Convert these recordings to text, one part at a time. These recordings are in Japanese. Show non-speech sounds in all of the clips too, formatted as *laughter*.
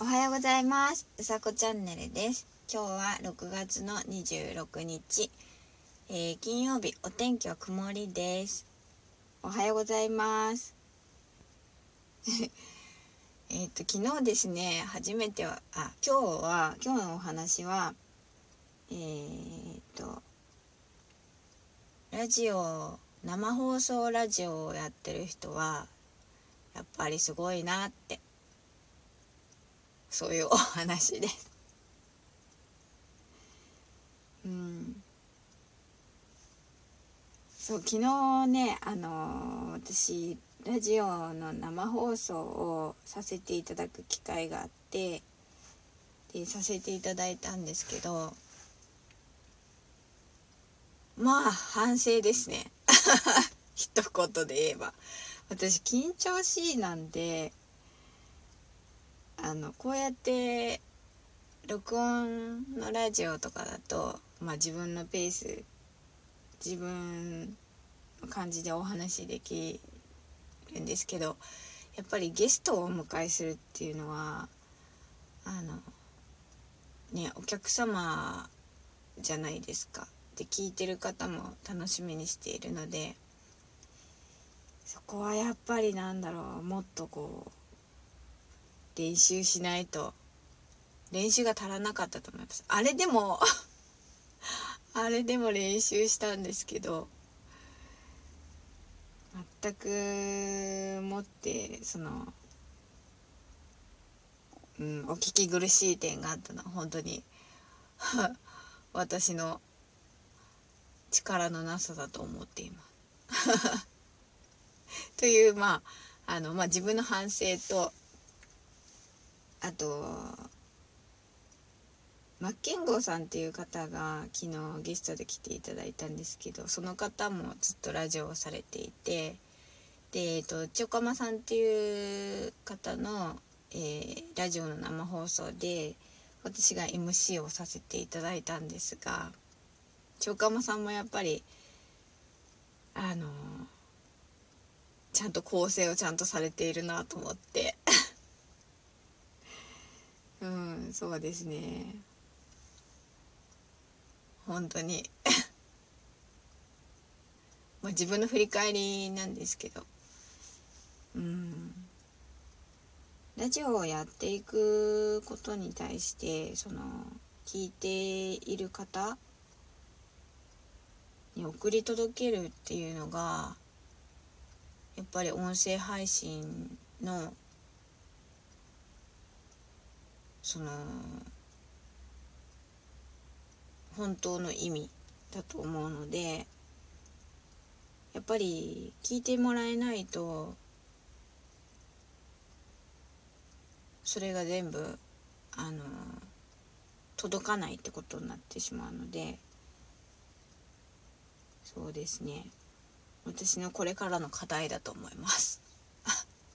おはようございます。うさこチャンネルです。今日は6月の26日、えー、金曜日お天気は曇りです。おはようございます。*laughs* えっと昨日ですね初めてはあ今日は今日のお話はえー、っとラジオ生放送ラジオをやってる人はやっぱりすごいなってそういうお話です。うん、そう昨日ねあの私ラジオの生放送をさせていただく機会があってでさせていただいたんですけどまあ反省ですね。*laughs* 一言で言えば。私緊張しいなんであのこうやって録音のラジオとかだと、まあ、自分のペース自分の感じでお話できるんですけどやっぱりゲストをお迎えするっていうのはあのねお客様じゃないですか。で聞いてる方も楽しみにしているのでそこはやっぱりなんだろうもっとこう練習しないと。練習が足らなかったと思います。あれでも *laughs* あれでも練習したんですけど全くもってそのうんお聞き苦しい点があったのは本当に *laughs* 私の力のなさだと思っています。*laughs* というまああのまあ自分の反省とあとマッケンゴーさんっていう方が昨日ゲストで来ていただいたんですけどその方もずっとラジオをされていてで、えっと、ちょかまさんっていう方の、えー、ラジオの生放送で私が MC をさせていただいたんですがちょかまさんもやっぱりあのちゃんと構成をちゃんとされているなと思って。うんそうですね。本当に。*laughs* まあ自分の振り返りなんですけど。うん。ラジオをやっていくことに対してその聞いている方に送り届けるっていうのがやっぱり音声配信のその本当の意味だと思うのでやっぱり聞いてもらえないとそれが全部あの届かないってことになってしまうのでそうですね。私のこれからの課題だと思います。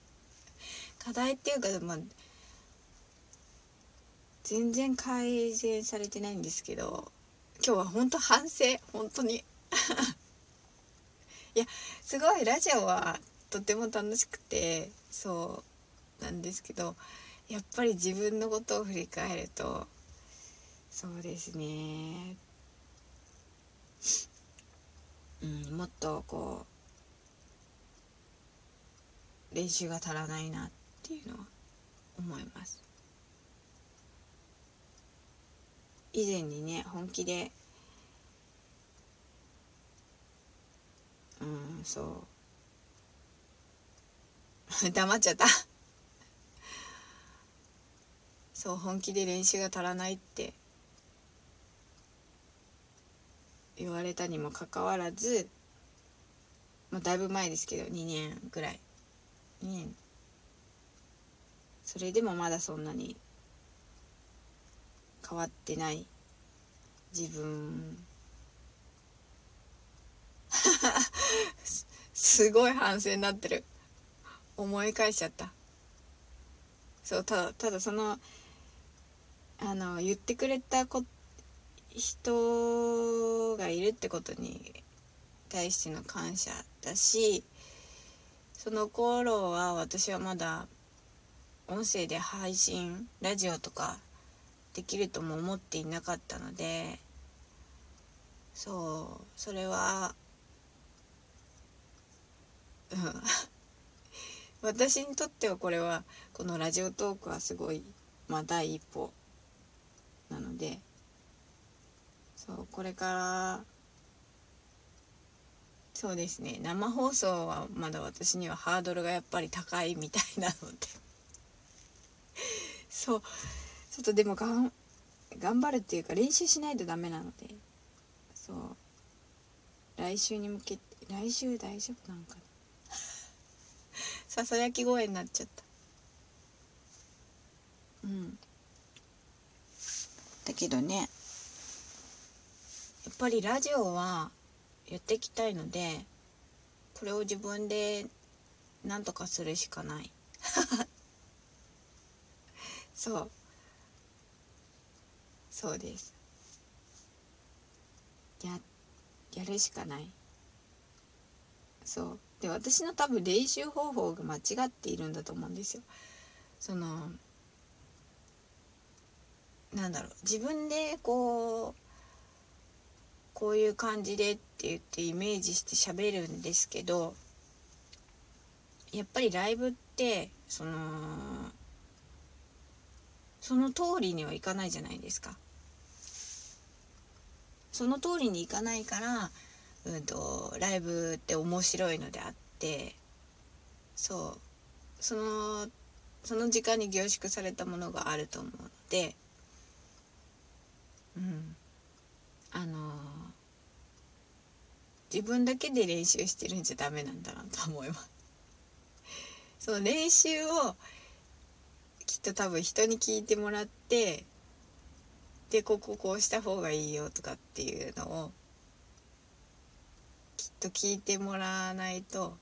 *laughs* 課題っていうかまあ全然改善されてないんですけど今日は本当反省本当に *laughs* いやすごいラジオはとても楽しくてそうなんですけどやっぱり自分のことを振り返るとそうですねうんもっとこう練習が足らないなっていうのは思います。以前にね本気でうんそう。*laughs* 黙っちゃった。*laughs* そう本気で練習が足らないって。言われたにもかかわらずまあだいぶ前ですけど2年ぐらい。2年。それでもまだそんなに変わってない。自分。*laughs* すごい反省になってる。思い返しちゃった。そうただただそのあの言ってくれたこ人がいるってことに対しての感謝だしその頃は私はまだ音声で配信ラジオとかできるとも思っていなかったのでそうそれはうん。*laughs* 私にとってはこれはこのラジオトークはすごいまあ第一歩なのでそうこれからそうですね生放送はまだ私にはハードルがやっぱり高いみたいなので。*laughs* そうちょっとでもがん頑張るっていうか練習しないとダメなので。そう。来週に向けて来週大丈夫なんかな。ささやき声になっちゃった。うん。だけどねやっぱりラジオはやっていきたいのでこれを自分で何とかするしかない。*laughs* そう。そうですややるしかない。そう。で私の多分練習方法が間違っているんだと思うんですよ。そのなんだろう。自分でこうこういう感じでって言ってイメージして喋るんですけどやっぱりライブってそのその通りにはいかないじゃないですか。その通りにいかないから、うんと、ライブって面白いのであってそうそのその時間に凝縮されたものがあると思うのでうんあの自分だけで練習してるんじゃダメなんだなと思います。その練習をきっと多分人に聞いてもらってでこここうした方がいいよとかっていうのをきっと聞いてもらわないと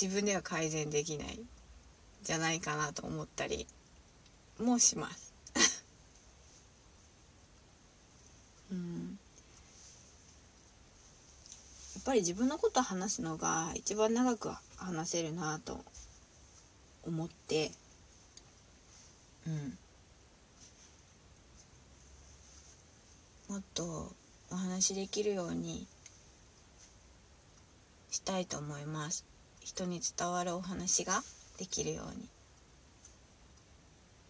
自分では改善できないじゃないかなと思ったりもします。*laughs* うん。やっぱり自分のこと話すのが一番長く話せるなと思ってうんもっとお話できるようにしたいと思います。人に伝わるお話ができるように。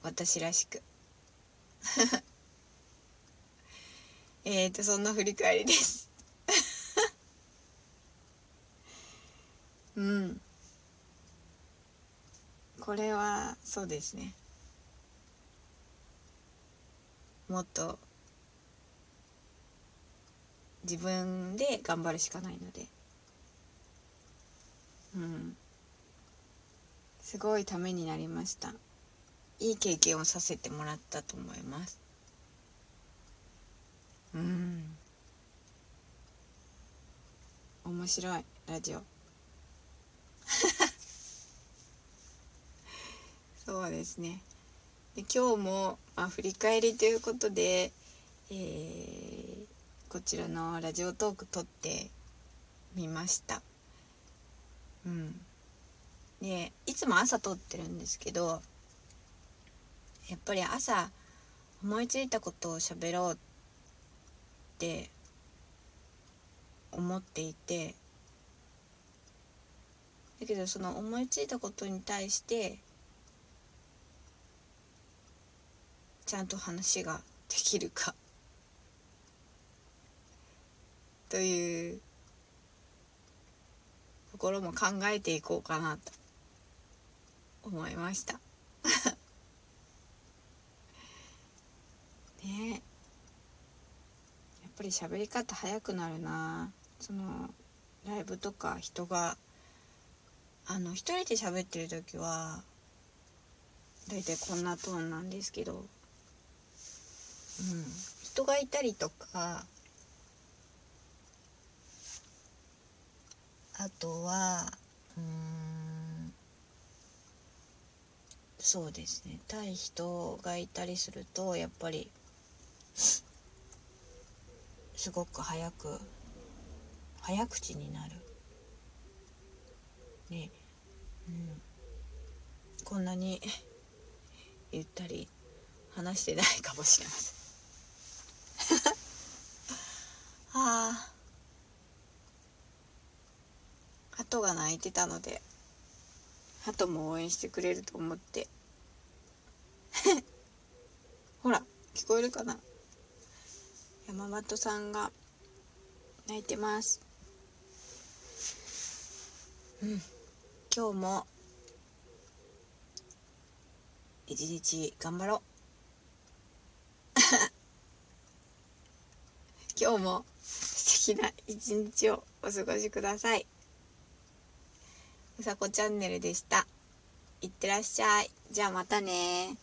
私らしく。*laughs* えっとそんな振り返りです。*laughs* うん。これはそうですね。もっと自分で頑張るしかないので。うん。すごいためになりました。いい経験をさせてもらったと思います。うん。面白いラジオ。*laughs* そうですね。で今日も、まあ、振り返りということで、えー、こちらのラジオトーク撮ってみました。うん。でいつも朝撮ってるんですけどやっぱり朝思いついたことを喋ろうって思っていてだけどその思いついたことに対してちゃんと話ができるかというところも考えていこうかなと思いました。*laughs* ねやっぱり喋り方早くなるな。そのライブとか人があの一人で喋ってる時は大体こんなトーンなんですけど、うん、人がいたりとかあとはうんそうですね。対人がいたりするとやっぱりすごく早く早口になる。ね。うん、こんなに言ったり話してないかもしれません。あ *laughs* あ鳩が鳴いてたので鳩も応援してくれると思って。*laughs* ほら聞こえるかな？山本さんが泣いてます。うん。今日も一日頑張ろう。*laughs* 今日も素敵な一日をお過ごしください。うさこチャンネルでした。いってらっしゃい。じゃあまたね